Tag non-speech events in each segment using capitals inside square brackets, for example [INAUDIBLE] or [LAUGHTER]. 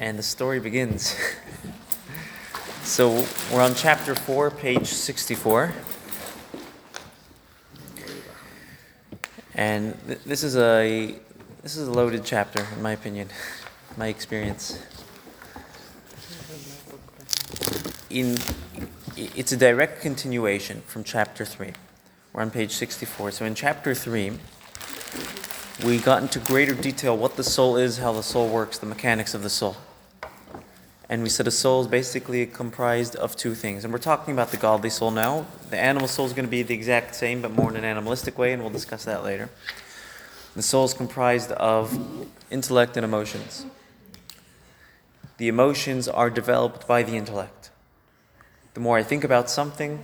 and the story begins. [LAUGHS] so we're on chapter 4, page 64. And th- this is a this is a loaded chapter in my opinion, [LAUGHS] my experience. In it's a direct continuation from chapter 3. We're on page 64. So in chapter 3, we got into greater detail what the soul is, how the soul works, the mechanics of the soul. And we said a soul is basically comprised of two things. And we're talking about the godly soul now. The animal soul is going to be the exact same, but more in an animalistic way, and we'll discuss that later. The soul is comprised of intellect and emotions. The emotions are developed by the intellect. The more I think about something,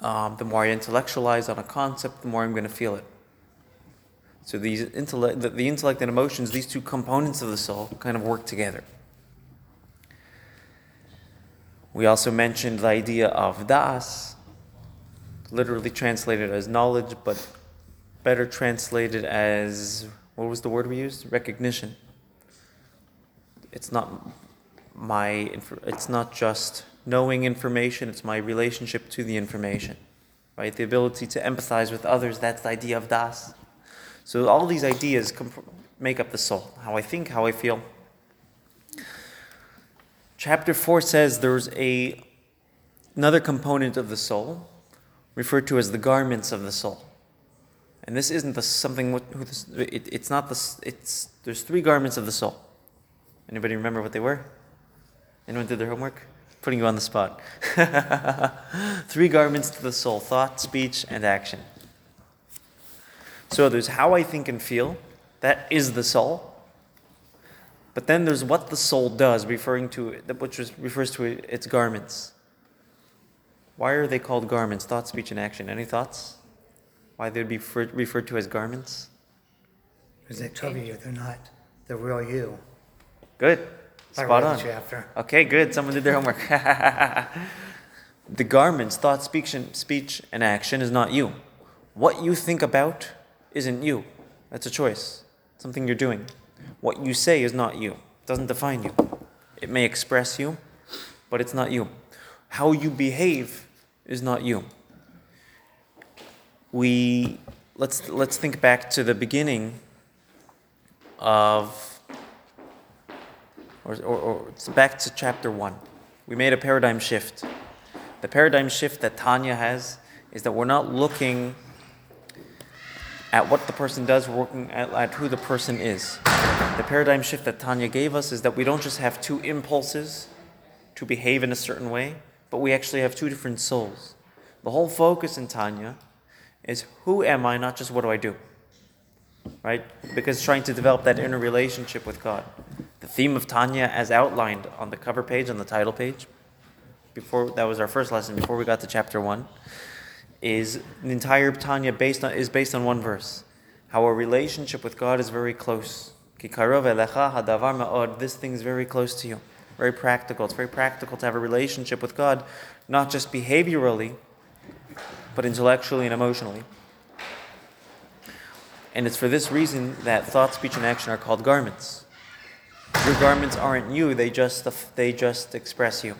um, the more I intellectualize on a concept, the more I'm going to feel it. So these intellect, the, the intellect and emotions, these two components of the soul, kind of work together. We also mentioned the idea of das, literally translated as knowledge, but better translated as what was the word we used? Recognition. It's not my, it's not just knowing information; it's my relationship to the information, right? The ability to empathize with others. That's the idea of das. So all these ideas comp- make up the soul. How I think, how I feel. Chapter 4 says there's a another component of the soul referred to as the garments of the soul. And this isn't the something it, it's not the it's there's three garments of the soul. Anybody remember what they were? Anyone did their homework? Putting you on the spot. [LAUGHS] three garments to the soul: thought, speech, and action. So there's how I think and feel, that is the soul. But then there's what the soul does, referring to which refers to its garments. Why are they called garments? Thought, speech, and action. Any thoughts? Why they'd be refer- referred to as garments? Because they cover you, they're not the real you. Good. Spot on. chapter. Okay, good. Someone did their homework. [LAUGHS] the garments, thought, speech, and speech, and action is not you. What you think about isn't you. That's a choice. Something you're doing. What you say is not you. It doesn't define you. It may express you, but it's not you. How you behave is not you. We let's let's think back to the beginning of or, or, or back to chapter one. We made a paradigm shift. The paradigm shift that Tanya has is that we're not looking at what the person does, we're looking at, at who the person is. The paradigm shift that Tanya gave us is that we don't just have two impulses to behave in a certain way, but we actually have two different souls. The whole focus in Tanya is who am I, not just what do I do. Right? Because trying to develop that inner relationship with God. The theme of Tanya, as outlined on the cover page, on the title page, before that was our first lesson, before we got to chapter one, is the entire Tanya based on is based on one verse. How our relationship with God is very close. Ki karov elecha hadavar ma'od. This thing is very close to you. Very practical. It's very practical to have a relationship with God, not just behaviorally, but intellectually and emotionally. And it's for this reason that thought, speech, and action are called garments. Your garments aren't you; they just they just express you.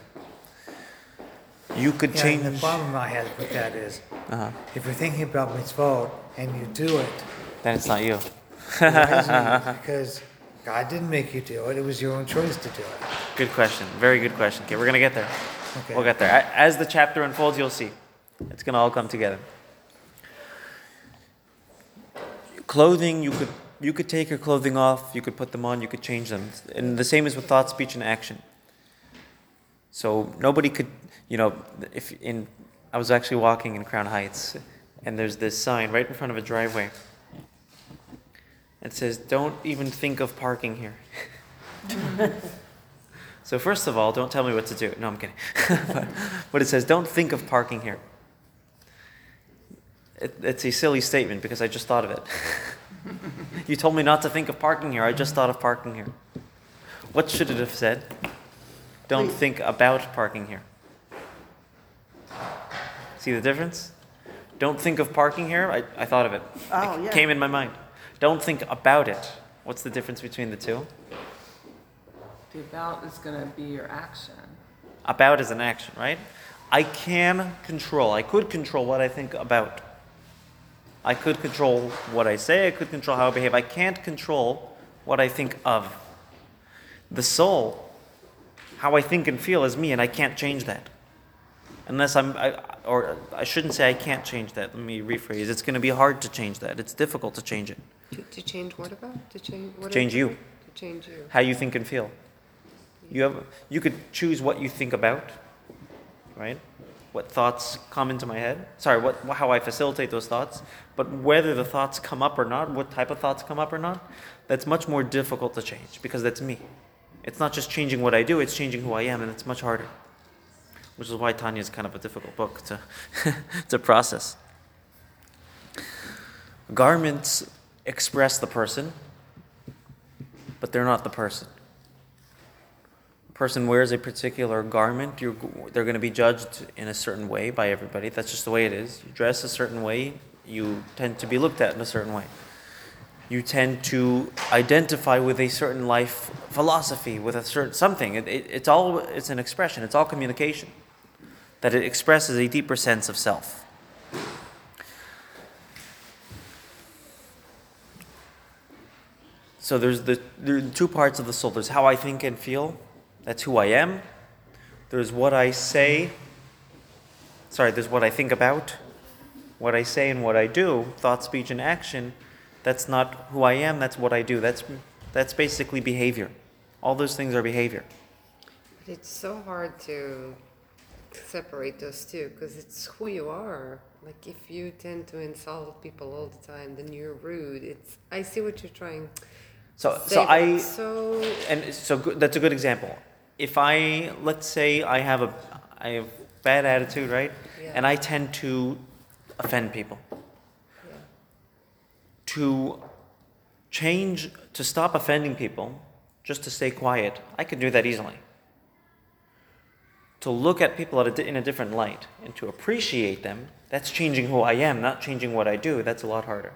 You could Yeah, change. the problem I have with that is, uh-huh. if you're thinking about mitzvot and you do it, Then it's not you. why isn't it? [LAUGHS] because God didn't make you do it, it was your own choice to do it. Good question. Very good question. Okay, we're gonna get there. Okay. We'll get there. As the chapter unfolds, you'll see. It's gonna all come together. Clothing, you could you could take your clothing off, you could put them on, you could change them. And the same is with thought, speech, and action. So nobody could, you know, if in I was actually walking in Crown Heights, and there's this sign right in front of a driveway. It says, "Don't even think of parking here." [LAUGHS] So first of all, don't tell me what to do. No, I'm kidding. [LAUGHS] but, but it says, don't think of parking here. It, it's a silly statement because I just thought of it. [LAUGHS] you told me not to think of parking here. I just thought of parking here. What should it have said? Don't think about parking here. See the difference? Don't think of parking here. I, I thought of it. Oh, it yeah. came in my mind. Don't think about it. What's the difference between the two? The about is gonna be your action. About is an action, right? I can control. I could control what I think about. I could control what I say. I could control how I behave. I can't control what I think of. The soul, how I think and feel, is me, and I can't change that. Unless I'm, I, or I shouldn't say I can't change that. Let me rephrase. It's going to be hard to change that. It's difficult to change it. To, to change what about? To change what? Change you. To change you. How you think and feel. You have, you could choose what you think about, right? What thoughts come into my head. Sorry, what, how I facilitate those thoughts. But whether the thoughts come up or not, what type of thoughts come up or not, that's much more difficult to change because that's me. It's not just changing what I do, it's changing who I am, and it's much harder. Which is why Tanya is kind of a difficult book to, [LAUGHS] to process. Garments express the person, but they're not the person. A person wears a particular garment, you're, they're going to be judged in a certain way by everybody. That's just the way it is. You dress a certain way, you tend to be looked at in a certain way. You tend to identify with a certain life philosophy, with a certain something. It, it, it's all it's an expression. It's all communication. That it expresses a deeper sense of self. So there's the there two parts of the soul. There's how I think and feel. That's who I am. There's what I say. Sorry, there's what I think about, what I say and what I do, thought, speech, and action. That's not who I am, that's what I do. That's that's basically behavior. All those things are behavior. But it's so hard to separate those two because it's who you are. Like if you tend to insult people all the time, then you're rude. It's I see what you're trying. So to so I so and so good, that's a good example. If I let's say I have a I have bad attitude, right? Yeah. And I tend to offend people. yeah. To change to stop offending people, just to stay quiet, I could do that easily. To look at people at a, in a different light and to appreciate them, that's changing who I am, not changing what I do. That's a lot harder.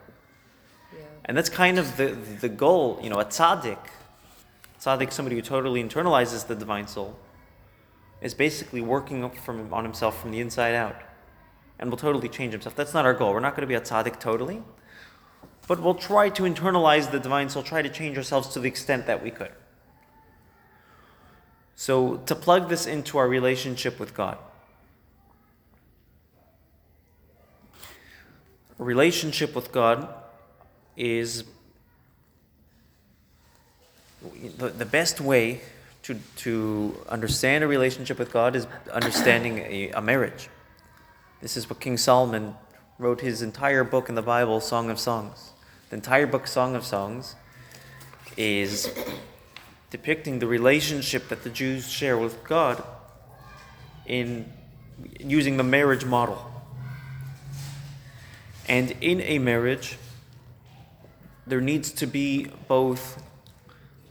yeah. And that's kind of the, the goal, you know, a tzaddik. Tzaddik, somebody who totally internalizes the divine soul, is basically working from, on himself from the inside out and will totally change himself. That's not our goal. We're not going to be a tzaddik totally, but we'll try to internalize the divine soul, try to change ourselves to the extent that we could. So, to plug this into our relationship with God, a relationship with God is the, the best way to, to understand a relationship with God is understanding a, a marriage. This is what King Solomon wrote his entire book in the Bible, Song of Songs. The entire book, Song of Songs, is depicting the relationship that the Jews share with God in using the marriage model. And in a marriage, there needs to be both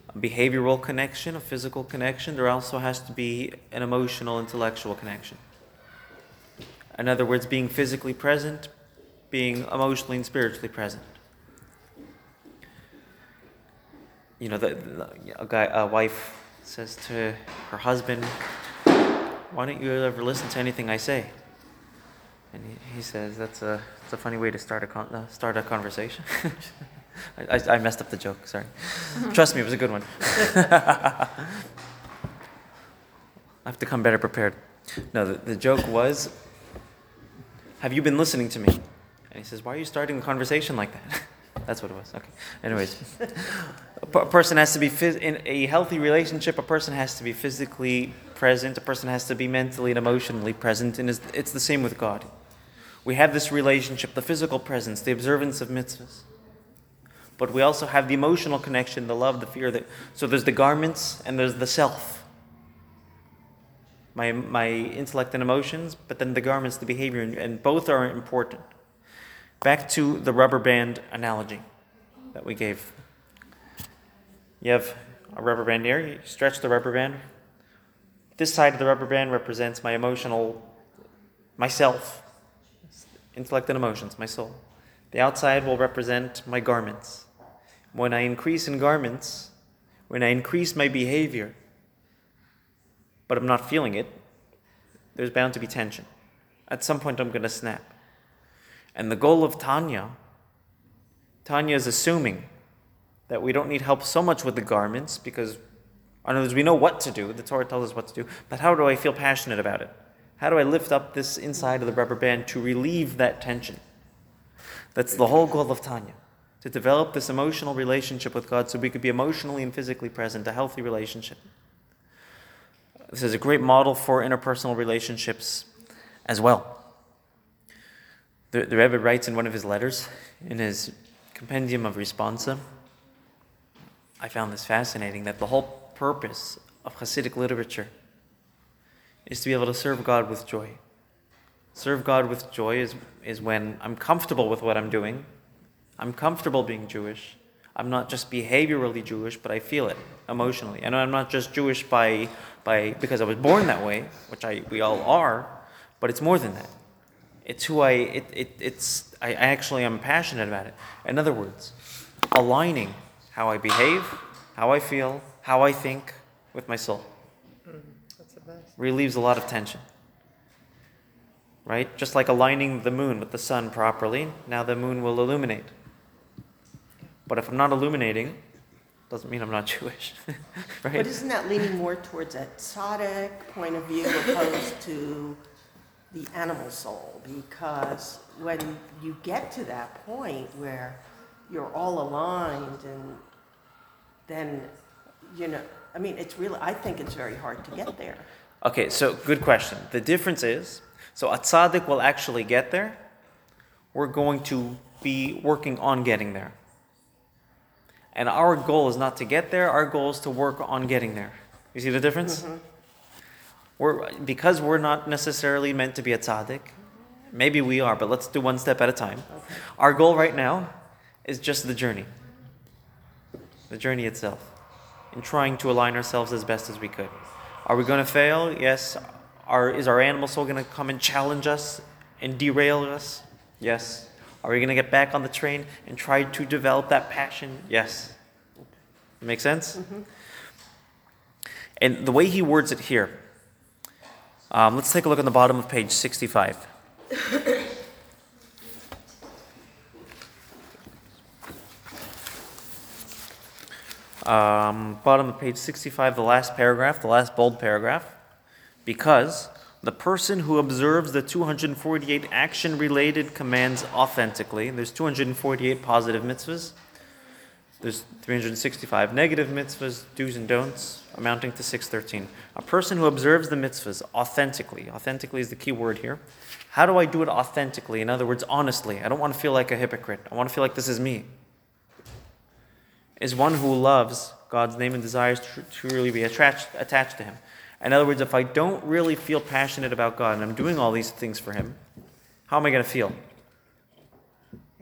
a behavioral connection, a physical connection. There also has to be an emotional, intellectual connection. In other words, being physically present, being emotionally and spiritually present. You know, the, the, a guy, a wife says to her husband, "Why don't you ever listen to anything I say?" And he, he says, "That's a, that's a funny way to start a con- uh, start a conversation." [LAUGHS] I, I, I messed up the joke. Sorry. [LAUGHS] Trust me, it was a good one. [LAUGHS] I have to come better prepared. No, the, the joke was, "Have you been listening to me?" And he says, "Why are you starting a conversation like that?" That's what it was. Okay. Anyways, a person has to be phys- in a healthy relationship. A person has to be physically present. A person has to be mentally and emotionally present, and it's, it's the same with God. We have this relationship, the physical presence, the observance of mitzvahs, but we also have the emotional connection, the love, the fear. That so there's the garments and there's the self. My my intellect and emotions, but then the garments, the behavior, and, and both are important. Back to the rubber band analogy that we gave. You have a rubber band here, you stretch the rubber band. This side of the rubber band represents my emotional, myself, intellect and emotions, my soul. The outside will represent my garments. When I increase in garments, when I increase my behavior, but I'm not feeling it, there's bound to be tension. At some point, I'm going to snap. And the goal of Tanya, Tanya is assuming that we don't need help so much with the garments because, in other words, we know what to do. The Torah tells us what to do. But how do I feel passionate about it? How do I lift up this inside of the rubber band to relieve that tension? That's the whole goal of Tanya. To develop this emotional relationship with God so we could be emotionally and physically present, a healthy relationship. This is a great model for interpersonal relationships as well. The, the Rebbe writes in one of his letters, in his compendium of responsa, I found this fascinating that the whole purpose of Hasidic literature is to be able to serve God with joy. Serve God with joy is, is when I'm comfortable with what I'm doing, I'm comfortable being Jewish. I'm not just behaviorally Jewish, but I feel it emotionally. And I'm not just Jewish by, by because I was born that way, which I, we all are, but it's more than that. It's who I, it, it, it's, I, I actually am passionate about it. In other words, aligning how I behave, how I feel, how I think with my soul relieves a lot of tension. Right? Just like aligning the moon with the sun properly, now the moon will illuminate. But if I'm not illuminating, doesn't mean I'm not [LAUGHS] Jewish. [LAUGHS] right? But isn't that leaning more towards a tzaddik point of view opposed to the animal soul? Because when you get to that point where you're all aligned and then, you know, I mean, it's really, I think it's very hard to get there. Okay, so good question. The difference is so a tzaddik will actually get there. We're going to be working on getting there. And our goal is not to get there, our goal is to work on getting there. You see the difference? Mm-hmm. We're, because we're not necessarily meant to be a tzaddik, maybe we are, but let's do one step at a time. Our goal right now is just the journey, the journey itself, in trying to align ourselves as best as we could. Are we going to fail? Yes. Are, is our animal soul going to come and challenge us and derail us? Yes. Are we going to get back on the train and try to develop that passion? Yes. Make sense? Mm-hmm. And the way he words it here, um, let's take a look on the bottom of page 65. um, bottom of page 65, the last paragraph, the last bold paragraph. Because the person who observes the 248 action related commands authentically, there's 248 positive mitzvahs, there's 365 negative mitzvahs, do's and don'ts, amounting to 613. A person who observes the mitzvahs authentically, authentically is the key word here. How do I do it authentically? In other words, honestly. I don't want to feel like a hypocrite. I want to feel like this is me. Is one who loves God's name and desires to truly be attached, attached to Him. In other words, if I don't really feel passionate about God and I'm doing all these things for Him, how am I going to feel?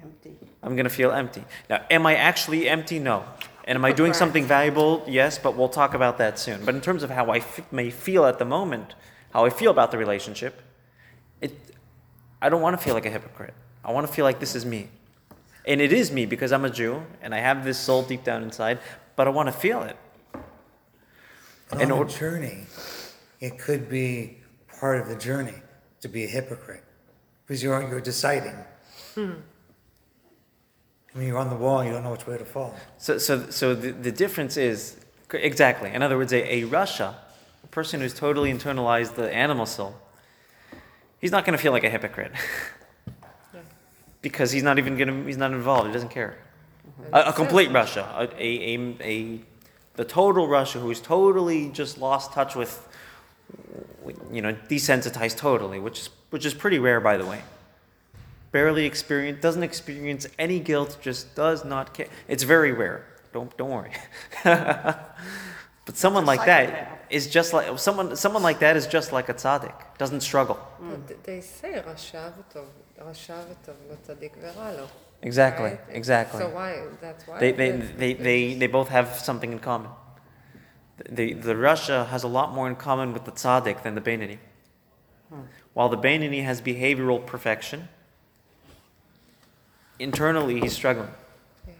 Empty. I'm going to feel empty. Now, am I actually empty? No. And am I doing something valuable? Yes, but we'll talk about that soon. But in terms of how I f- may feel at the moment, how I feel about the relationship, it, I don't want to feel like a hypocrite. I want to feel like this is me. And it is me because I'm a Jew and I have this soul deep down inside, but I want to feel it. But In on or- a journey, it could be part of the journey to be a hypocrite because you're you're deciding. I mean, you're on the wall, you don't know which way to fall. So, so, so the, the difference is exactly. In other words, a, a Rasha, a person who's totally internalized the animal soul, he's not going to feel like a hypocrite [LAUGHS] because he's not even going to. He's not involved. He doesn't care. A, a complete Rasha, a, a, a, a the total Rasha who's totally just lost touch with, you know, desensitized totally, which is which is pretty rare, by the way barely experience, doesn't experience any guilt, just does not care. It's very rare. Don't don't worry. [LAUGHS] but someone like that is just like someone someone like that is just like a tzaddik. Doesn't struggle. Mm. They say tzaddik. Exactly. Right? Exactly. So why? That's why. They they, they, they, they both have something in common. The, the Rasha has a lot more in common with the tzaddik than the beinoni Hmm. While the beinoni has behavioral perfection, internally he's struggling. Yeah.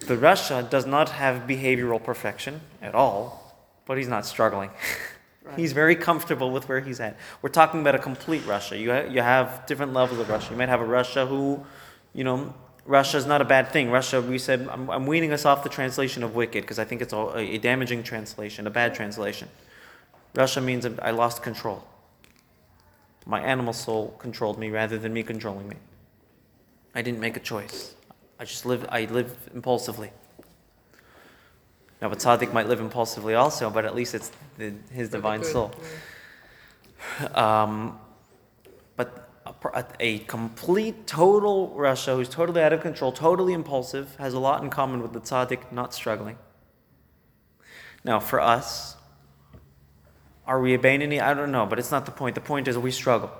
The Rasha does not have behavioral perfection at all, but he's not struggling. [LAUGHS] He's very comfortable with where he's at. We're talking about a complete Rasha. You, ha- you have different levels of Rasha. You might have a Rasha who, you know, Rasha is not a bad thing. Rasha, we said, I'm, I'm weaning us off the translation of wicked because I think it's a, a damaging translation, a bad translation. Rasha means I lost control. My animal soul controlled me rather than me controlling me. I didn't make a choice. I just live. I live impulsively. Now, a tzaddik might live impulsively also, but at least it's the, his divine Good, soul. Um, but a, a, complete, total Rasha who's totally out of control, totally impulsive, has a lot in common with the tzaddik not struggling. Now, for us, are we a Beinoni? I don't know, but it's not the point. The point is we struggle.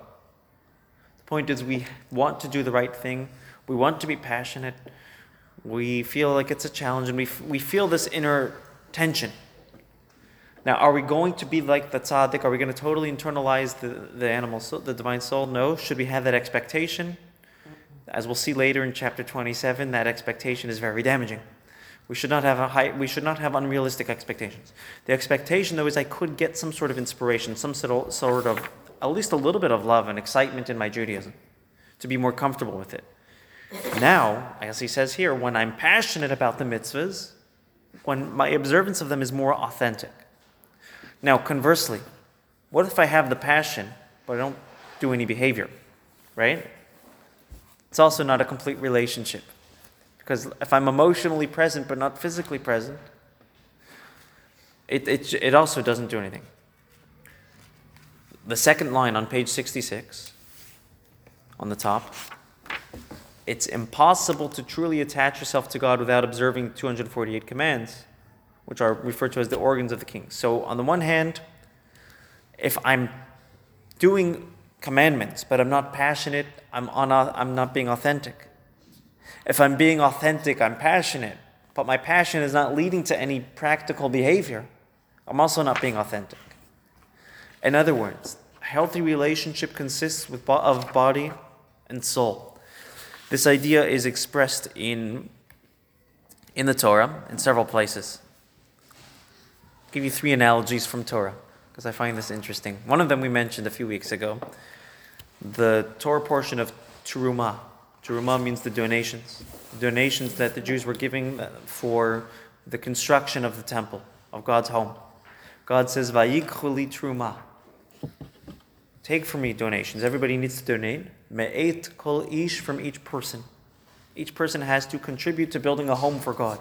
Point is we want to do the right thing. We want to be passionate. We feel like it's a challenge, and we, f- we feel this inner tension. Now, are we going to be like the tzaddik? Are we going to totally internalize the, the animal soul, the divine soul? No. Should we have that expectation? As we'll see later in chapter 27, that expectation is very damaging. We should not have a high, we should not have unrealistic expectations. The expectation, though, is I could get some sort of inspiration, some sort of at least a little bit of love and excitement in my Judaism, to be more comfortable with it. Now, as he says here, when I'm passionate about the mitzvahs, when my observance of them is more authentic. Now, conversely, what if I have the passion, but I don't do any behavior, right? It's also not a complete relationship. Because if I'm emotionally present but not physically present, it, it, it also doesn't do anything. The second line on page 66, on the top, it's impossible to truly attach yourself to God without observing the 248 commands, which are referred to as the organs of the king. So, on the one hand, if I'm doing commandments, but I'm not passionate, I'm, on, I'm not being authentic. If I'm being authentic, I'm passionate, but my passion is not leading to any practical behavior, I'm also not being authentic. In other words, healthy relationship consists with, of body and soul. This idea is expressed in, in the Torah in several places. I'll give you three analogies from Torah because I find this interesting. One of them we mentioned a few weeks ago the Torah portion of Terumah. Terumah means the donations. The donations that the Jews were giving uh, for the construction of the temple, of God's home. God says, V'yikchu li Terumah. Take from me donations. Everybody needs to donate. Me'et kol ish from each person. Each person has to contribute to building a home for God.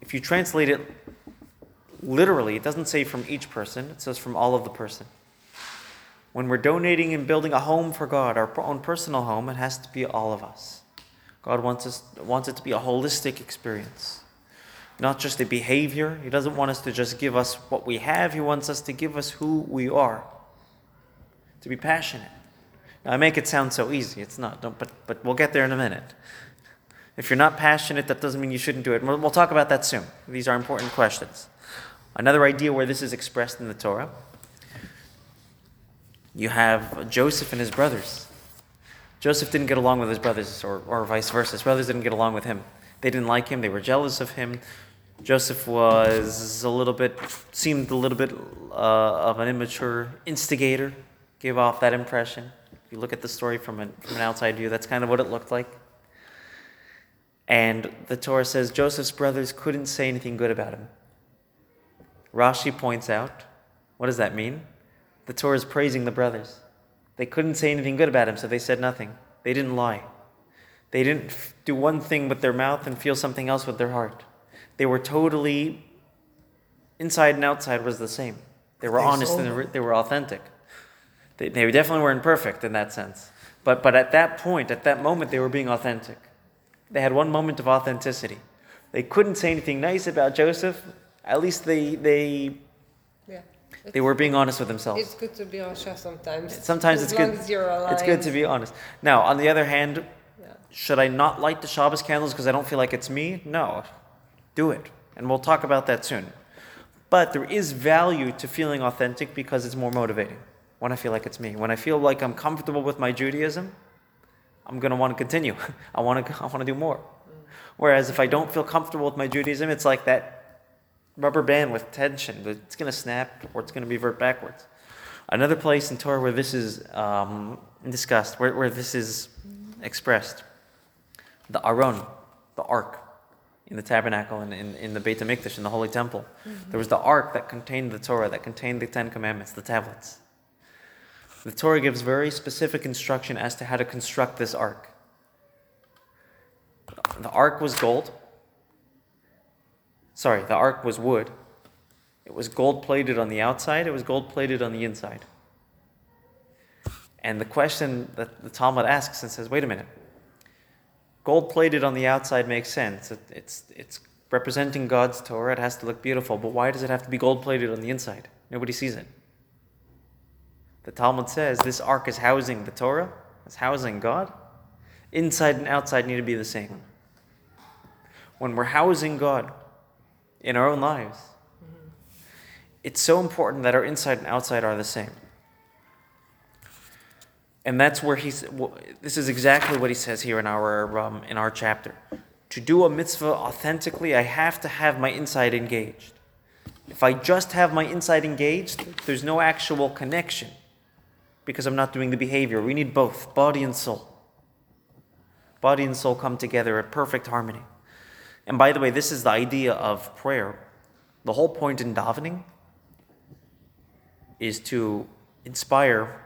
If you translate it literally, it doesn't say from each person, it says from all of the person. When we're donating and building a home for God, our own personal home, it has to be all of us. God wants, us, wants it to be a holistic experience, not just a behavior. He doesn't want us to just give us what we have, He wants us to give us who we are, to be passionate. Now, I make it sound so easy. It's not, but, but we'll get there in a minute. If you're not passionate, that doesn't mean you shouldn't do it. We'll, we'll talk about that soon. These are important questions. Another idea where this is expressed in the Torah you have Joseph and his brothers. Joseph didn't get along with his brothers, or, or vice versa. His brothers didn't get along with him. They didn't like him, they were jealous of him. Joseph was a little bit, seemed a little bit uh, of an immature instigator, gave off that impression. If you look at the story from an, from an outside view, that's kind of what it looked like. And the Torah says Joseph's brothers couldn't say anything good about him. Rashi points out, what does that mean? The Torah is praising the brothers. They couldn't say anything good about him, so they said nothing. They didn't lie. They didn't f- do one thing with their mouth and feel something else with their heart. They were totally, inside and outside was the same. They were honest and sold they were authentic. They, they definitely weren't perfect in that sense. But, but at that point, at that moment, they were being authentic. They had one moment of authenticity. They couldn't say anything nice about Joseph. At least they, they, Yeah. they were being honest with themselves. It's good to be honest sometimes. Sometimes as it's good. As you're alive. It's good to be honest. Now, on the other hand, Yeah. should I not light the Shabbos candles because I don't feel like it's me? No, do it, and we'll talk about that soon. But there is value to feeling authentic because it's more motivating. When I feel like it's me, when I feel like I'm comfortable with my Judaism, I'm gonna want to continue. [LAUGHS] I want to. I want to do more. Whereas if I don't feel comfortable with my Judaism, it's like that rubber band with tension. It's going to snap or it's going to revert backwards. Another place in Torah where this is um, discussed, where, where this is expressed, the Aron, the ark in the tabernacle and in, in the Beit HaMikdash, in the Holy Temple. There was the ark that contained the Torah, that contained the Ten Commandments, the tablets. The Torah gives very specific instruction as to how to construct this ark. The ark was gold. Sorry, the ark was wood. It was gold plated on the outside, it was gold plated on the inside. And the question that the Talmud asks and says, wait a minute. Gold plated on the outside makes sense. It, it's, it's representing God's Torah. It has to look beautiful. But why does it have to be gold plated on the inside? Nobody sees it. The Talmud says this ark is housing the Torah, it's housing God. Inside and outside need to be the same. When we're housing God in our own lives, it's so important that our inside and outside are the same. And that's where he's. This is exactly what he says here in our um, in our chapter. To do a mitzvah authentically, I have to have my inside engaged. If I just have my inside engaged, there's no actual connection because I'm not doing the behavior. We need both, body and soul. Body and soul come together at perfect harmony. And by the way, this is the idea of prayer. The whole point in davening is to inspire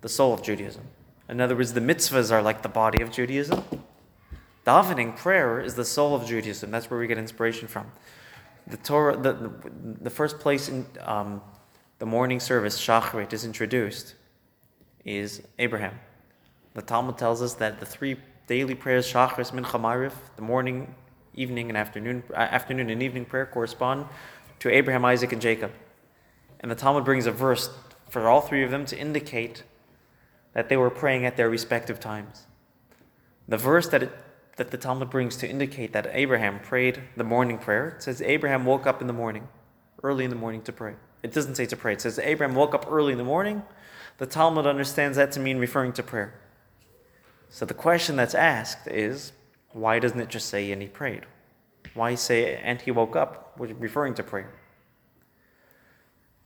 the soul of Judaism. In other words, the mitzvahs are like the body of Judaism. Davening, prayer, is the soul of Judaism. That's where we get inspiration from. The Torah, the, the, the first place in um, the morning service, Shacharit, is introduced, is Abraham. The Talmud tells us that the three daily prayers, Shacharis, Mincha, Mariv, the morning, evening, and afternoon, uh, afternoon and evening prayer correspond to Abraham, Isaac, and Jacob. And the Talmud brings a verse for all three of them to indicate that they were praying at their respective times. The verse that, it, that the Talmud brings to indicate that Abraham prayed the morning prayer says Abraham woke up in the morning, early in the morning to pray. It doesn't say to pray, it says Abraham woke up early in the morning. The Talmud understands that to mean referring to prayer. So the question that's asked is why doesn't it just say and he prayed? Why say and he woke up, referring to prayer?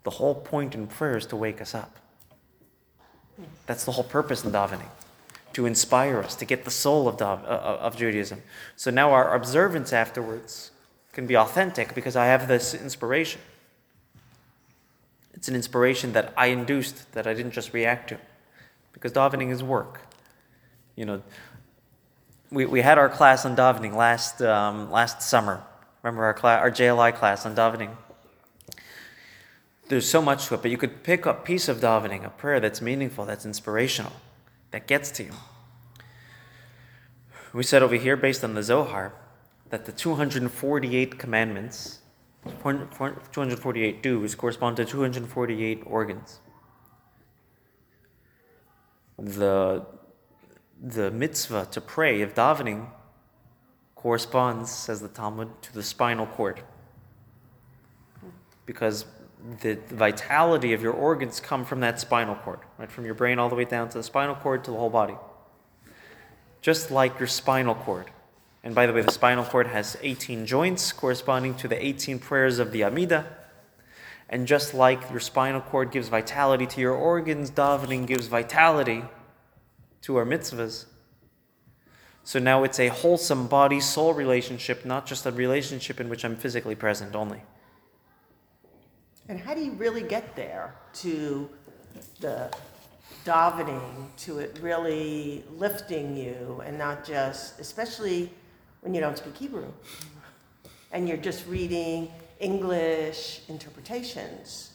The whole point in prayer is to wake us up. That's the whole purpose in davening, to inspire us, to get the soul of, uh, uh, of Judaism. So now our observance afterwards can be authentic because I have this inspiration. It's an inspiration that I induced, that I didn't just react to. Because davening is work. You know, we, we had our class on davening last, um, last summer. Remember our, class, our JLI class on davening? There's so much to it, but you could pick a piece of davening, a prayer that's meaningful, that's inspirational, that gets to you. We said over here, based on the Zohar, that the 248 commandments, 248 do's, correspond to 248 organs. The, the mitzvah to pray of davening corresponds, says the Talmud, to the spinal cord. Because the vitality of your organs come from that spinal cord, right? From your brain all the way down to the spinal cord to the whole body. Just like your spinal cord. And by the way, the spinal cord has 18 joints corresponding to the 18 prayers of the Amida. And just like your spinal cord gives vitality to your organs, davening gives vitality to our mitzvahs. So now it's a wholesome body soul relationship, not just a relationship in which I'm physically present only. And how do you really get there to the davening, to it really lifting you and not just, especially when you don't speak Hebrew and you're just reading English interpretations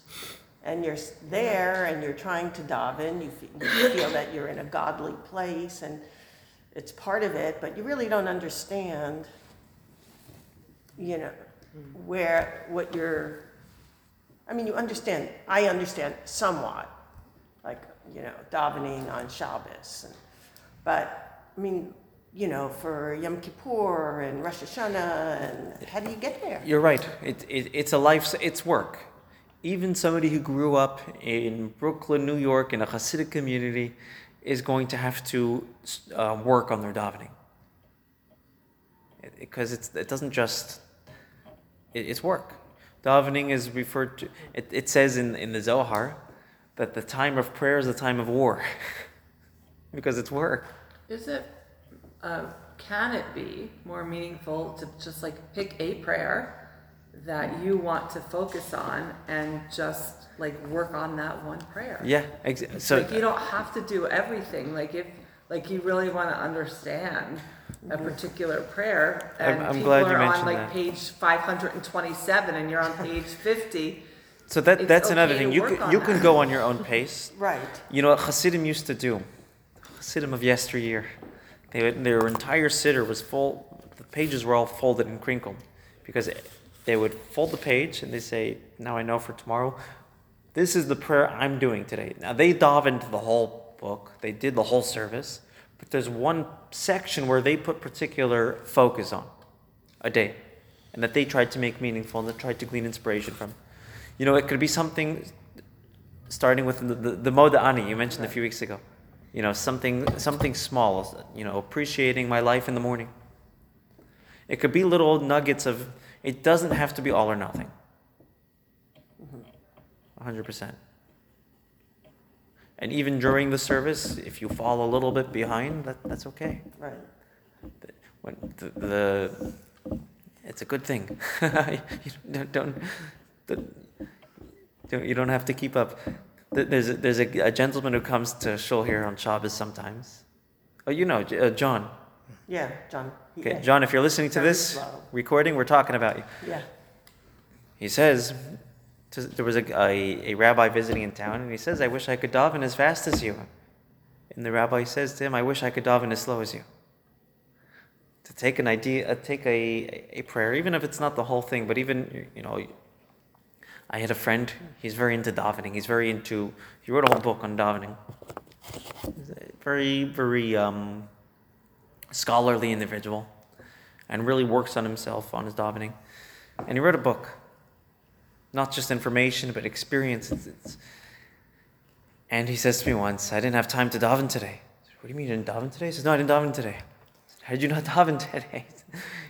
and you're there and you're trying to daven, you feel that you're in a godly place and it's part of it, but you really don't understand, you know, where what you're I mean, you understand, I understand somewhat, like, you know, davening on Shabbos. And, but, I mean, you know, for Yom Kippur and Rosh Hashanah, and how do you get there? You're right. It, it, it's a life, it's work. Even somebody who grew up in Brooklyn, New York, in a Hasidic community, is going to have to uh, work on their davening. Because it, it doesn't just, it, it's work. Davening is referred to, it, it says in, in the Zohar that the time of prayer is the time of war [LAUGHS] because it's work. Is it, uh, can it be more meaningful to just like pick a prayer that you want to focus on and just like work on that one prayer? Yeah, exactly. so like you don't have to do everything. Like if like you really want to understand a particular prayer, I'm- and I'm people glad you are on like that. page five hundred and twenty-seven, and you're on [LAUGHS] page fifty. so that that's another thing. You can, you can go on your own pace. [LAUGHS] Right. You know what Hasidim used to do? Hasidim of yesteryear. They, their entire siddur was full, the pages were all folded and crinkled. Because they would fold the page and they say, Now I know for tomorrow, this is the prayer I'm doing today. Now they dove into the whole book, they did the whole service, but there's one section where they put particular focus on a day and that they tried to make meaningful and that tried to glean inspiration from. You know, it could be something starting with the, the, the Modeh Ani you mentioned a few weeks ago. You know, something, something small, you know, appreciating my life in the morning. It could be little nuggets of, it doesn't have to be all or nothing. 100%. And even during the service, if you fall a little bit behind, that, that's okay. Right. When the, the it's a good thing. [LAUGHS] you don't, don't, don't, don't- you don't have to keep up. Th- There's a, there's a, a gentleman who comes to shul here on Shabbos sometimes. Oh, you know, uh, John. Yeah, John. Okay, Yeah. John, if you're listening to this recording, we're talking about you. Yeah. He says, there was a, a, a rabbi visiting in town, and he says, I wish I could daven as fast as you. And the rabbi says to him, I wish I could daven as slow as you. To take an idea, uh, take a, a prayer, even if it's not the whole thing, but even, you know, I had a friend, he's very into davening. He's very into, he wrote a whole book on davening. Very, very um, scholarly individual and really works on himself, on his davening. And he wrote a book not just information, but experience. It's, it's- and he says to me once, I didn't have time to daven today. Said, What do you mean you didn't daven today? He says, No, I didn't daven today. Said, How did you not [LAUGHS] daven today?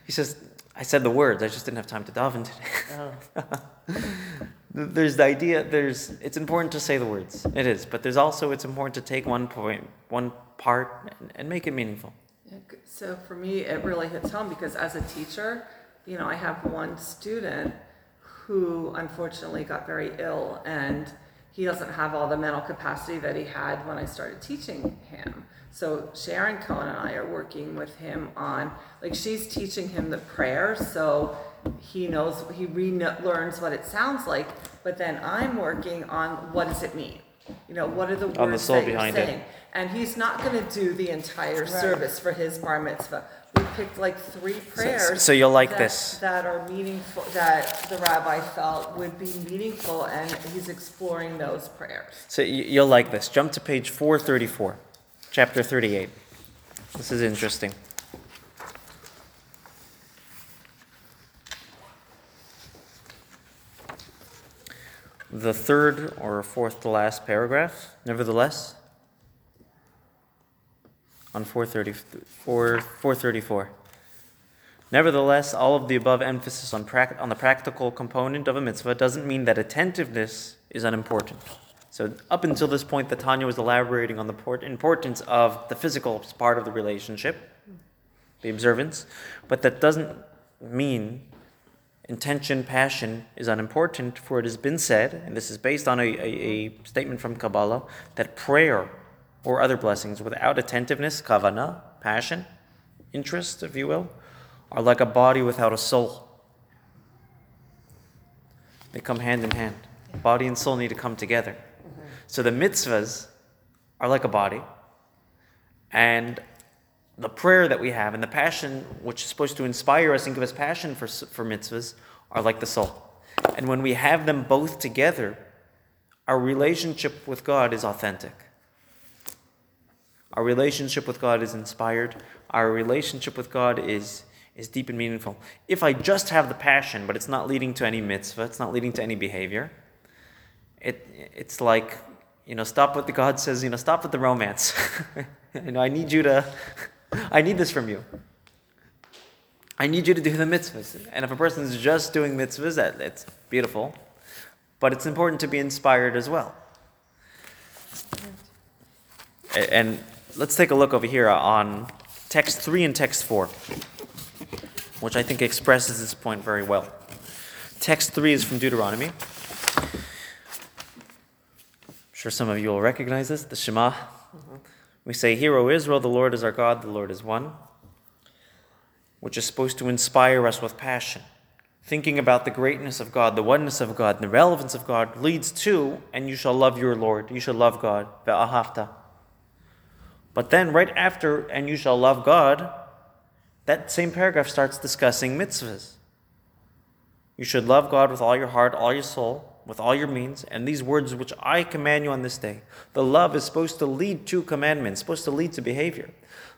He says, I said the words, I just didn't have time to daven today. Oh, [LAUGHS] there's the idea, there's, it's important to say the words. It is. But there's also, it's important to take one point, one part, and, and make it meaningful. So for me, it really hits home because as a teacher, you know, I have one student who unfortunately got very ill and he doesn't have all the mental capacity that he had when I started teaching him. So Sharon Cohen and I are working with him on, like, she's teaching him the prayer so he knows, he relearns what it sounds like, but then I'm working on what does it mean? You know, what are the the words soul that you're behind it. saying? And he's not going to do the entire service for his bar mitzvah. We picked like three prayers. so you'll like that- this. That are meaningful, that the rabbi felt would be meaningful, and he's exploring those prayers. So y- you'll like this. Jump to page 434, chapter 38. This is interesting. The third or fourth to last paragraph, nevertheless, on 430, 4, 434. Nevertheless, all of the above emphasis on, prac- on the practical component of a mitzvah doesn't mean that attentiveness is unimportant. So, up until this point, the Tanya was elaborating on the port- importance of the physical part of the relationship, the observance, but that doesn't mean intention, passion is unimportant, for it has been said, and this is based on a, a, a statement from Kabbalah, that prayer or other blessings without attentiveness, kavana, passion, interest, if you will, are like a body without a soul. They come hand in hand. Body and soul need to come together. So the mitzvahs are like a body, and the prayer that we have and the passion, which is supposed to inspire us and give us passion for, for mitzvahs, are like the soul. And when we have them both together, our relationship with God is authentic. Our relationship with God is inspired. Our relationship with God is, is deep and meaningful. If I just have the passion, but it's not leading to any mitzvah, it's not leading to any behavior, it, it's like, you know, stop with the God says, you know, stop with the romance. [LAUGHS] you know, I need you to, [LAUGHS] I need this from you. I need you to do the mitzvahs. And if a person is just doing mitzvahs, that it's beautiful, but it's important to be inspired as well. And let's take a look over here on text 3 and text 4, which I think expresses this point very well. Text 3 is from Deuteronomy. I'm sure some of you will recognize this, the Shema. Mm-hmm. We say, Hear, O Israel, the Lord is our God, the Lord is one, which is supposed to inspire us with passion. Thinking about the greatness of God, the oneness of God, and the relevance of God leads to, and you shall love your Lord, you shall love God, ve'ahavta. But then, right after, and you shall love God, that same paragraph starts discussing mitzvahs. You should love God with all your heart, all your soul, with all your means, and these words which I command you on this day. The love is supposed to lead to commandments, supposed to lead to behavior.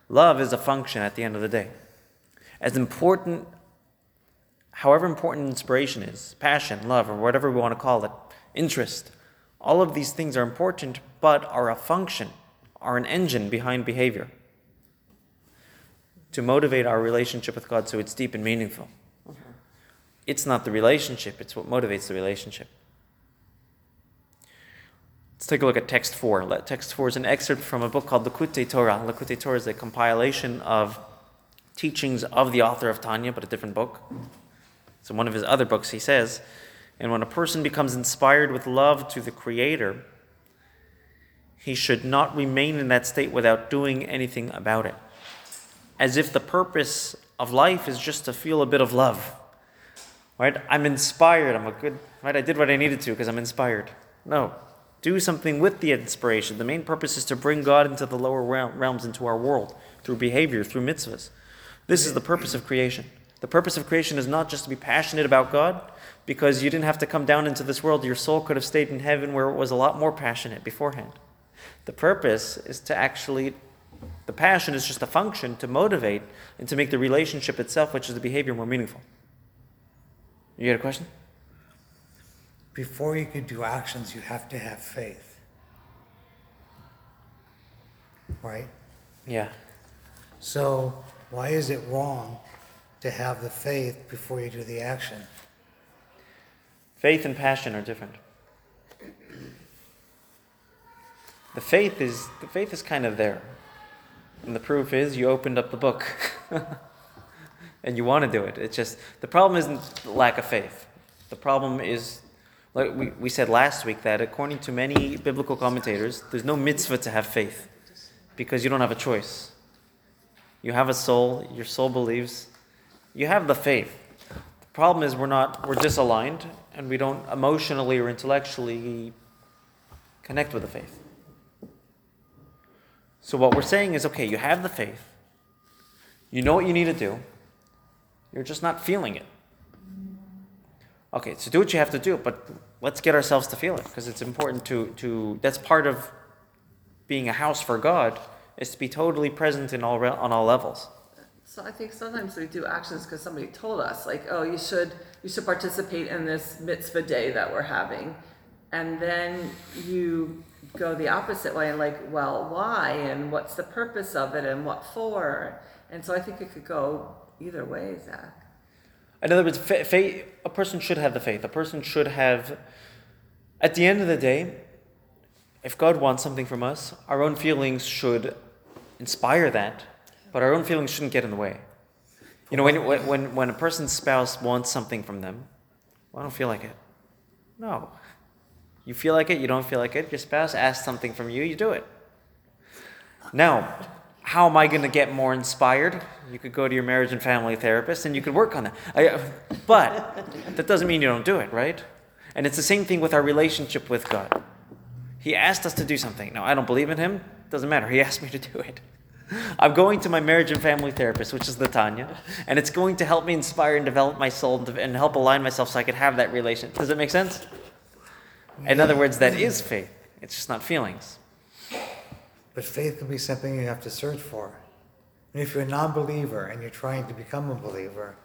Love is a function at the end of the day. As important, however important inspiration is, passion, love, or whatever we want to call it, interest, all of these things are important, but are a function, are an engine behind behavior to motivate our relationship with God so it's deep and meaningful. Mm-hmm. It's not the relationship, it's what motivates the relationship. Let's take a look at text 4. Text 4 is an excerpt from a book called Likutei Torah. Likutei Torah is a compilation of teachings of the author of Tanya, but a different book. So, in one of his other books, he says, And when a person becomes inspired with love to the Creator, he should not remain in that state without doing anything about it. As if the purpose of life is just to feel a bit of love. Right? I'm inspired. I'm a good, right? I did what I needed to because I'm inspired. No. Do something with the inspiration. The main purpose is to bring God into the lower realms, into our world, through behavior, through mitzvahs. This is the purpose of creation. The purpose of creation is not just to be passionate about God, because you didn't have to come down into this world. Your soul could have stayed in heaven where it was a lot more passionate beforehand. The purpose is to actually, the passion is just a function to motivate and to make the relationship itself, which is the behavior, more meaningful. You got a question? Before you can do actions, you have to have faith. Right? Yeah. So why is it wrong to have the faith before you do the action? Faith and passion are different. The faith is the faith is kind of there. And the proof is you opened up the book. [LAUGHS] and you want to do it. It's just the problem isn't lack of faith. The problem is like we, we said last week that according to many biblical commentators, there's no mitzvah to have faith because you don't have a choice. You have a soul, your soul believes, you have the faith. The problem is we're not we're disaligned and we don't emotionally or intellectually connect with the faith. So what we're saying is okay, you have the faith. You know what you need to do. You're just not feeling it. Okay, so do what you have to do, but let's get ourselves to feel it because it's important to to that's part of being a house for God is to be totally present in all on all levels. So I think sometimes we do actions because somebody told us, like, oh, you should you should participate in this mitzvah day that we're having, and then you go the opposite way and like, well, why and what's the purpose of it and what for? And so I think it could go either way, Zach. In other words, faith, a person should have the faith. A person should have, at the end of the day, if God wants something from us, our own feelings should inspire that, but our own feelings shouldn't get in the way. You know, when, when, when a person's spouse wants something from them, well, I don't feel like it. No. You feel like it, you don't feel like it. Your spouse asks something from you, you do it. Now, how am I going to get more inspired? You could go to your marriage and family therapist and you could work on that. I, but that doesn't mean you don't do it, right? And it's the same thing with our relationship with God. He asked us to do something. Now, I don't believe in him. Doesn't matter. He asked me to do it. I'm going to my marriage and family therapist, which is the Tanya, and it's going to help me inspire and develop my soul and, help align myself so I can have that relation. Does that make sense? In other words, that is faith. It's just not feelings. But faith can be something you have to search for. And if you're a non believer and you're trying to become a believer,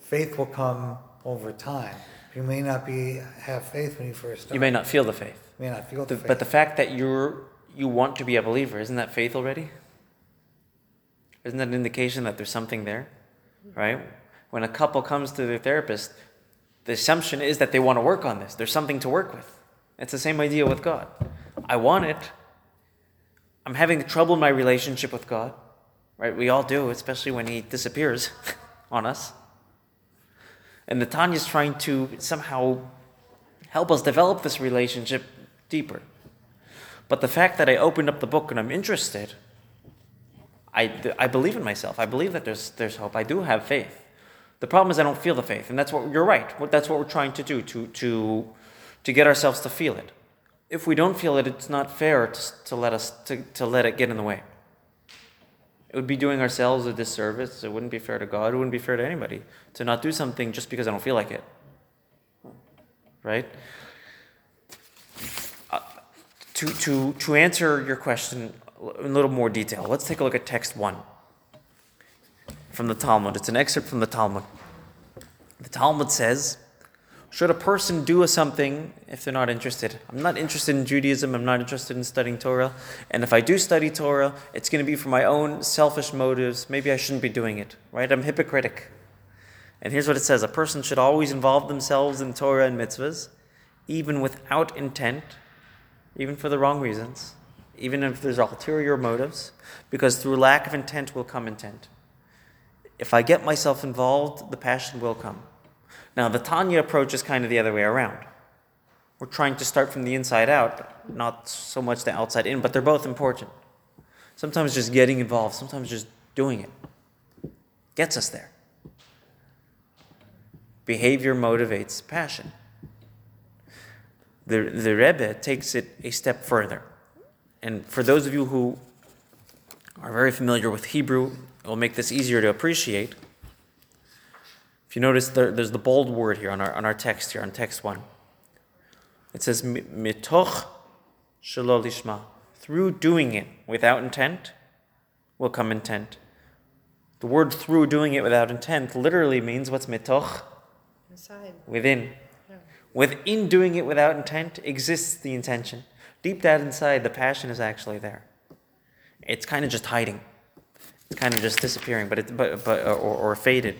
faith will come over time. You may not be have faith when you first start. You may not feel the faith. You may not feel the, The, faith. but the fact that you're you want to be a believer, isn't that faith already? Isn't that an indication that there's something there? Right? When a couple comes to their therapist, the assumption is that they want to work on this. There's something to work with. It's the same idea with God. I want it. I'm having trouble in my relationship with God. Right? We all do, especially when He disappears [LAUGHS] on us. And the Tanya's trying to somehow help us develop this relationship deeper. But the fact that I opened up the book and I'm interested, I, I believe in myself. I believe that there's, there's hope. I do have faith. The problem is I don't feel the faith, and that's what you're right. That's what we're trying to do to to to get ourselves to feel it. If we don't feel it, it's not fair to, to let us to, to let it get in the way. It would be doing ourselves a disservice. It wouldn't be fair to God. It wouldn't be fair to anybody to not do something just because I don't feel like it. Right? Uh, to, to, to answer your question in a little more detail, let's take a look at text one from the Talmud. It's an excerpt from the Talmud. The Talmud says, Should a person do something if they're not interested? I'm not interested in Judaism, I'm not interested in studying Torah, and if I do study Torah, it's going to be for my own selfish motives. Maybe I shouldn't be doing it, right? I'm hypocritic. And here's what it says A person should always involve themselves in Torah and mitzvahs, even without intent, even for the wrong reasons, even if there's ulterior motives, because through lack of intent will come intent if I get myself involved, the passion will come. Now, the Tanya approach is kind of the other way around. We're trying to start from the inside out, not so much the outside in, but they're both important. Sometimes just getting involved, sometimes just doing it gets us there. Behavior motivates passion. The, the Rebbe takes it a step further. And for those of you who are very familiar with Hebrew, it will make this easier to appreciate. If you notice, there, there's the bold word here on our, on our text here, on text one. It says, mitoch shelo lishma. Through doing it without intent will come intent. The word through doing it without intent literally means what's mitoch? Inside. Within. Within doing it without intent exists the intention. Deep down inside, the passion is actually there. It's kind of just hiding. It's kind of just disappearing, but it, but but or, or faded,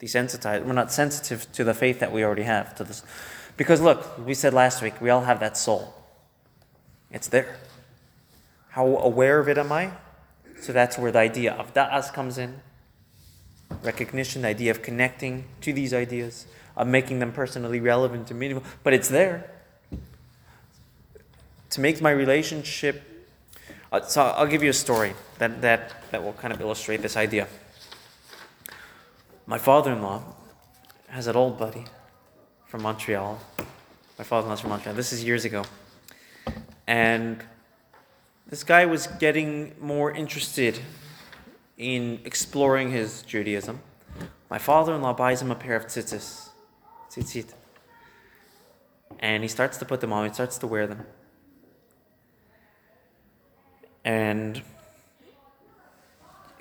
desensitized. We're not sensitive to the faith that we already have to this, because look, we said last week we all have that soul. It's there. How aware of it am I? So that's where the idea of da'as comes in. Recognition, the idea of connecting to these ideas, of making them personally relevant and meaningful. But it's there. To make my relationship uh, so I'll give you a story that, that, that will kind of illustrate this idea. My father in law has an old buddy from Montreal. My father in law's from Montreal. This is years ago. And this guy was getting more interested in exploring his Judaism. My father in law buys him a pair of tzitzis, tzitzit. And he starts to put them on, he starts to wear them. And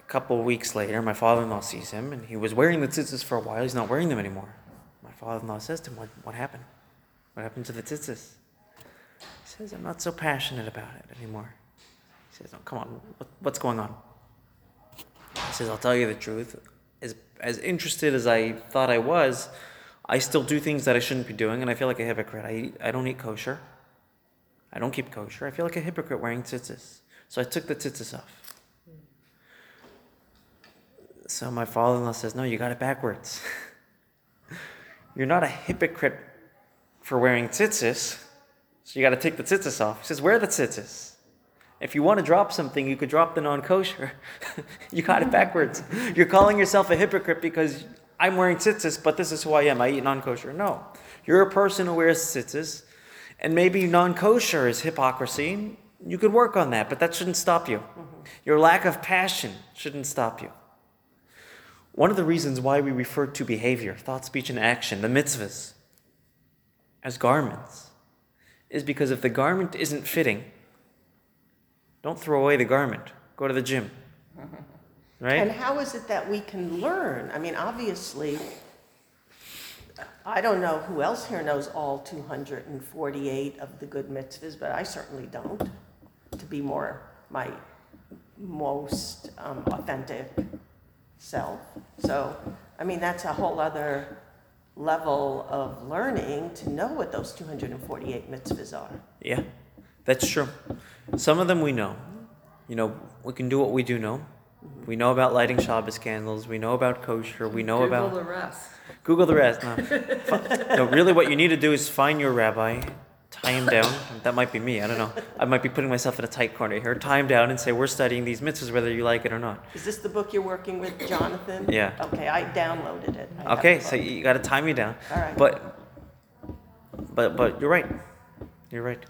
couple weeks later, my father in law sees him, and he was wearing the tzitzis for a while. He's not wearing them anymore. My father in law says to him, what, what happened? What happened to the tzitzis? He says, I'm not so passionate about it anymore. He says, oh, come on, what, what's going on? He says, I'll tell you the truth. As, as interested as I thought I was, I still do things that I shouldn't be doing, and I feel like a hypocrite. I, I don't eat kosher. I don't keep kosher. I feel like a hypocrite wearing tzitzis. So I took the tzitzis off. So my father in law says, No, you got it backwards. [LAUGHS] You're not a hypocrite for wearing tzitzis, so you got to take the tzitzis off. He says, Wear the tzitzis. If you want to drop something, you could drop the non kosher. [LAUGHS] you got it backwards. You're calling yourself a hypocrite because I'm wearing tzitzis, but this is who I am. I eat non kosher. No. You're a person who wears tzitzis, and maybe non kosher is hypocrisy, you could work on that, but that shouldn't stop you. Mm-hmm. Your lack of passion shouldn't stop you. One of the reasons why we refer to behavior, thought, speech, and action, the mitzvahs, as garments, is because if the garment isn't fitting, don't throw away the garment. Go to the gym. [LAUGHS] Right? And how is it that we can learn? I mean, obviously, I don't know who else here knows all 248 of the good mitzvahs, but I certainly don't to be more my most um, authentic self. So, I mean, that's a whole other level of learning to know what those 248 mitzvahs are. Yeah, that's true. Some of them we know. You know, we can do what we do know. We know about lighting Shabbos candles. We know about kosher. We know Google about Google the rest. Google the rest. No. [LAUGHS] No, really, what you need to do is find your rabbi, tie him down. That might be me. I don't know. I might be putting myself in a tight corner here. Tie him down and say, "We're studying these mitzvahs, whether you like it or not." Is this the book you're working with, Jonathan? Yeah. Okay, I downloaded it. I Okay, so you got to tie me down. All right. But, but, but you're right. You're right.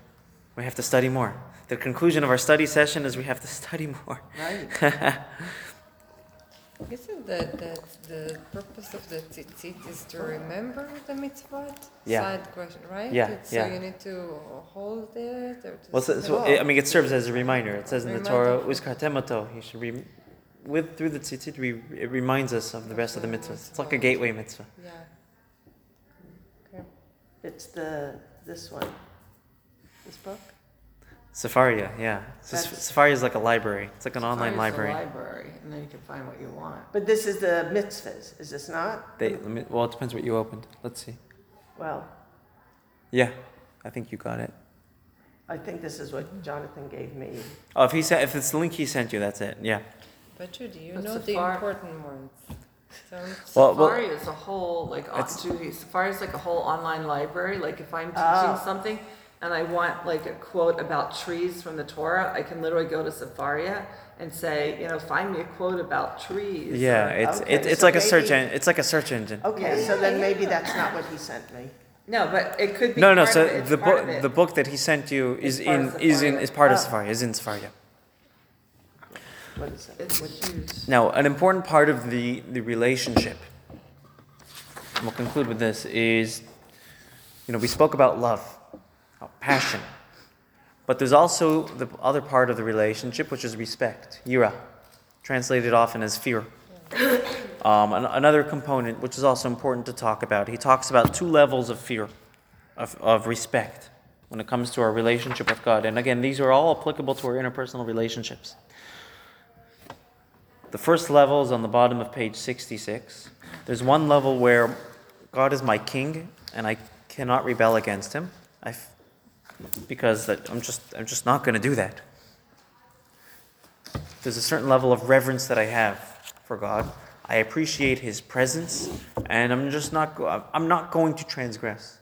We have to study more. The conclusion of our study session is we have to study more. Right. [LAUGHS] Isn't that, that the purpose of the tzitzit is to remember the mitzvot? Yeah. Side question, right? Yeah, It's- yeah. So you need to hold it or to Well, so, so, say- I mean, it serves as a reminder. It says in the Reminder. Torah, "Uzkartemoto." You should re- with through the tzitzit, we, it reminds us of the rest of the mitzvahs. It's like a gateway mitzvah. Yeah. Okay. It's the, this one. This book? Sefaria, yeah. So That's- Sefaria is like a library. It's like an online Find the library. library, and then you can find what you want. But this is the mitzvahs, is this not? They, let me, well, it depends what you opened. Let's see. Well, Yeah, I think you got it. I think this is what Jonathan gave me. Oh, if he sent, if it's the link he sent you, that's it. Yeah. But do you But know the Safari- important ones. Don't Well, well- Safari is a whole like on- It's- Judy. Safari is like a whole online library. Like if I'm teaching Oh. something and I want like a quote about trees from the Torah, I can literally go to Sefaria and say, you know, find me a quote about trees. Yeah, it's Okay, it, it's so like a search maybe- engine. It's like a search engine. Okay, so then maybe that's not what he sent me. No, but it could be. No, no. part So of it. It's the part book, it. the book that he sent you is part in of is in Safari. is part of Oh. Safari. Is in Safari. What is it? It's huge. Now, an important part of the the relationship. And we'll conclude with this is, you know, we spoke about love, about passion, but there's also the other part of the relationship, which is respect, yira, translated often as fear. Um, an- another component, which is also important to talk about, he talks about two levels of fear, of, of respect, when it comes to our relationship with God. And again, these are all applicable to our interpersonal relationships. The first level is on the bottom of page 66. There's one level where God is my king and I cannot rebel against him. I because that I'm just I'm just not going to do that. There's a certain level of reverence that I have for God. I appreciate his presence and I'm just not I'm not going to transgress.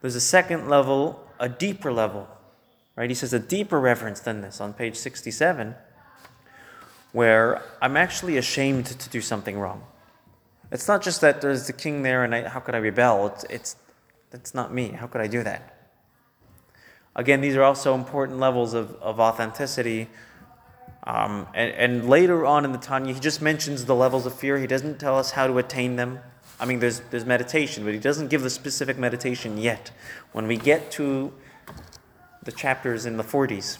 There's a second level, a deeper level. Right? He says a deeper reverence than this on page 67 where I'm actually ashamed to do something wrong. It's not just that there's the king there and I, how could I rebel? It's, it's, that's not me. How could I do that? Again, these are also important levels of, of authenticity. Um, and, and later on in the Tanya, he just mentions the levels of fear. He doesn't tell us how to attain them. I mean, there's, there's meditation, but he doesn't give the specific meditation yet. When we get to the chapters in the 40s,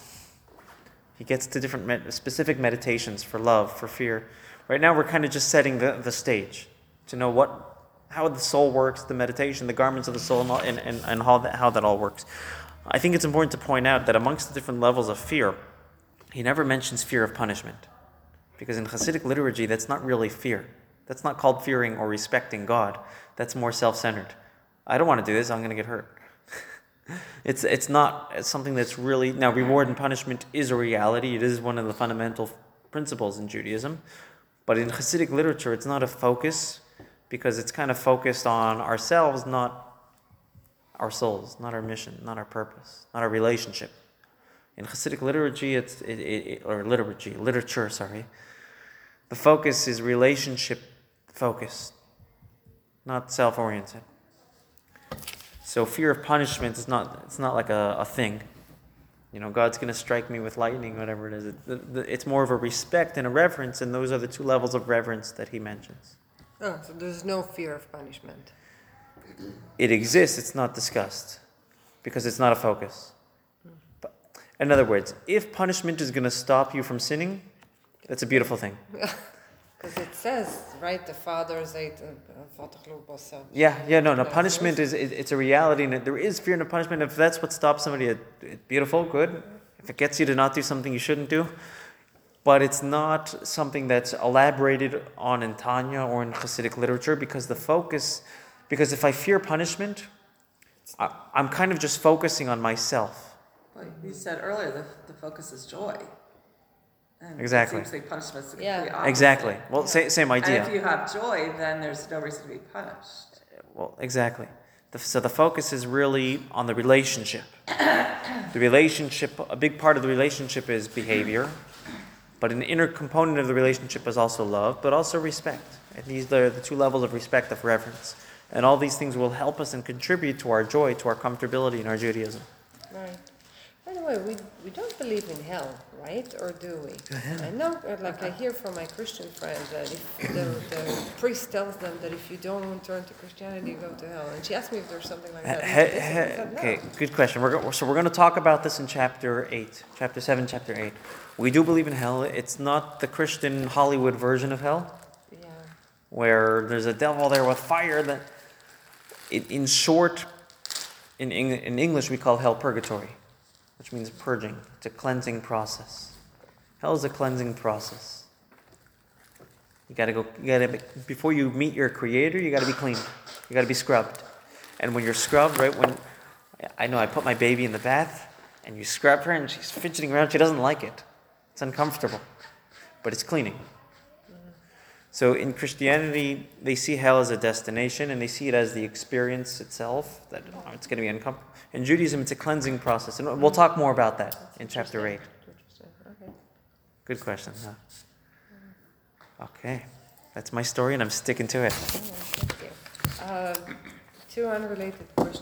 he gets to different med- specific meditations for love, for fear. Right now, we're kind of just setting the, the stage to know what, how the soul works, the meditation, the garments of the soul, and, and, and, how, that, how that all works. I think it's important to point out that amongst the different levels of fear, he never mentions fear of punishment. Because in Hasidic liturgy, that's not really fear. That's not called fearing or respecting God. That's more self centered. I don't want to do this, I'm going to get hurt. [LAUGHS] It's, it's not something that's really. Now, reward and punishment is a reality. It is one of the fundamental principles in Judaism. But in Hasidic literature, it's not a focus because it's kind of focused on ourselves, not our souls, not our mission, not our purpose, not our relationship. In Hasidic liturgy, it's, it, it, or liturgy, literature, sorry, the focus is relationship focused, not self oriented. So fear of punishment is not it's not like a, a thing. You know, God's going to strike me with lightning, whatever it is. It, the, the, it's more of a respect and a reverence, and those are the two levels of reverence that he mentions. Oh, so there's no fear of punishment. It exists, it's not discussed, because it's not a focus. But, in other words, if punishment is going to stop you from sinning, that's a beautiful thing. [LAUGHS] Because it says, right, the fathers ate uh, uh, Yeah, yeah, no, no. Punishment is it, it's a reality, and there is fear in the punishment. If that's what stops somebody, it, it, beautiful, good. If it gets you to not do something you shouldn't do, but it's not something that's elaborated on in Tanya or in Hasidic literature because the focus Because if I fear punishment, I, I'm kind of just focusing on myself. Like you said earlier, the, the focus is joy. And Exactly. It seems like punishment's the Yeah. complete. Exactly. Well, sa- same idea. And if you have joy, then there's no reason to be punished. Well, exactly. The, so the focus is really on the relationship. The relationship, a big part of the relationship is behavior, but an inner component of the relationship is also love, but also respect. And these are the two levels of respect, of reverence. And all these things will help us and contribute to our joy, to our comfortability in our Judaism. Right. By the way, we, we don't believe in hell, right? Or do we? Go ahead. I know, uh, like I hear from my Christian friends that if the, the priest tells them that if you don't turn to Christianity, you go to hell. And she asked me if there's something like that. He- he- said, no. Okay, good question. We're go- so we're going to talk about this in chapter 8, chapter 7, chapter 8. We do believe in hell. It's not the Christian Hollywood version of hell. Yeah. where there's a devil there with fire that in, short in, Eng, in english we call hell purgatory which means purging. It's a cleansing process. Hell is a cleansing process. You got to go you got to before you meet your creator you got to be clean. You got to be scrubbed. And when you're scrubbed right when i know i put my baby in the bath and you scrub her and she's fidgeting around. She doesn't like it. It's uncomfortable but it's cleaning so in Christianity, they see hell as a destination and they see it as the experience itself, that oh, it's going to be uncomfortable. In Judaism, it's a cleansing process. And we'll talk more about that in chapter 8. Interesting. Okay. Good question, huh? Okay. That's my story and I'm sticking to it. Oh. Um, two unrelated questions.